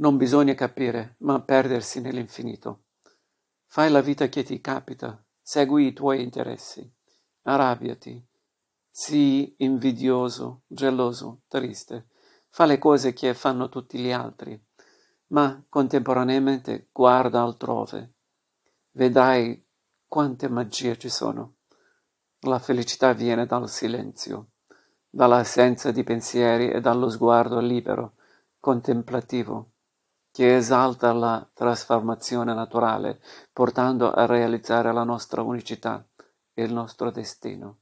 Non bisogna capire, ma perdersi nell'infinito. Fai la vita che ti capita, segui i tuoi interessi, arrabbiati, sii invidioso, geloso, triste, fa le cose che fanno tutti gli altri, ma contemporaneamente guarda altrove. Vedrai quante magie ci sono. La felicità viene dal silenzio, dall'assenza di pensieri e dallo sguardo libero, contemplativo, che esalta la trasformazione naturale, portando a realizzare la nostra unicità e il nostro destino.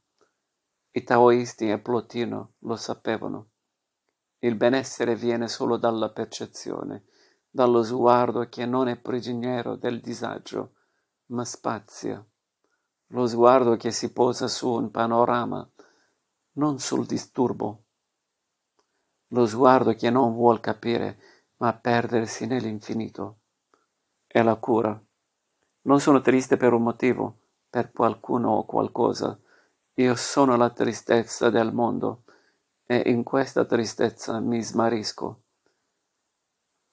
I taoisti e Plotino lo sapevano. Il benessere viene solo dalla percezione, dallo sguardo che non è prigioniero del disagio, ma spazia. Lo sguardo che si posa su un panorama, non sul disturbo. Lo sguardo che non vuol capire, ma perdersi nell'infinito. È la cura. Non sono triste per un motivo, per qualcuno o qualcosa. Io sono la tristezza del mondo e in questa tristezza mi smarisco.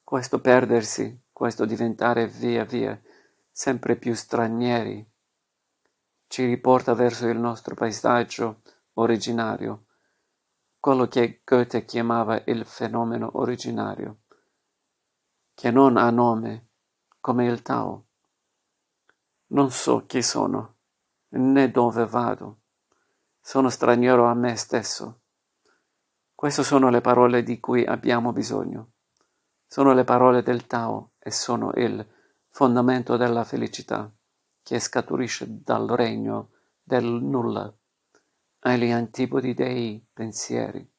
Questo perdersi, questo diventare via via sempre più stranieri, ci riporta verso il nostro paesaggio originario, quello che Goethe chiamava il fenomeno originario, che non ha nome, come il Tao. Non so chi sono, né dove vado. Sono straniero a me stesso. Queste sono le parole di cui abbiamo bisogno. Sono le parole del Tao e sono il fondamento della felicità, che scaturisce dal regno del nulla, agli antipodi dei pensieri.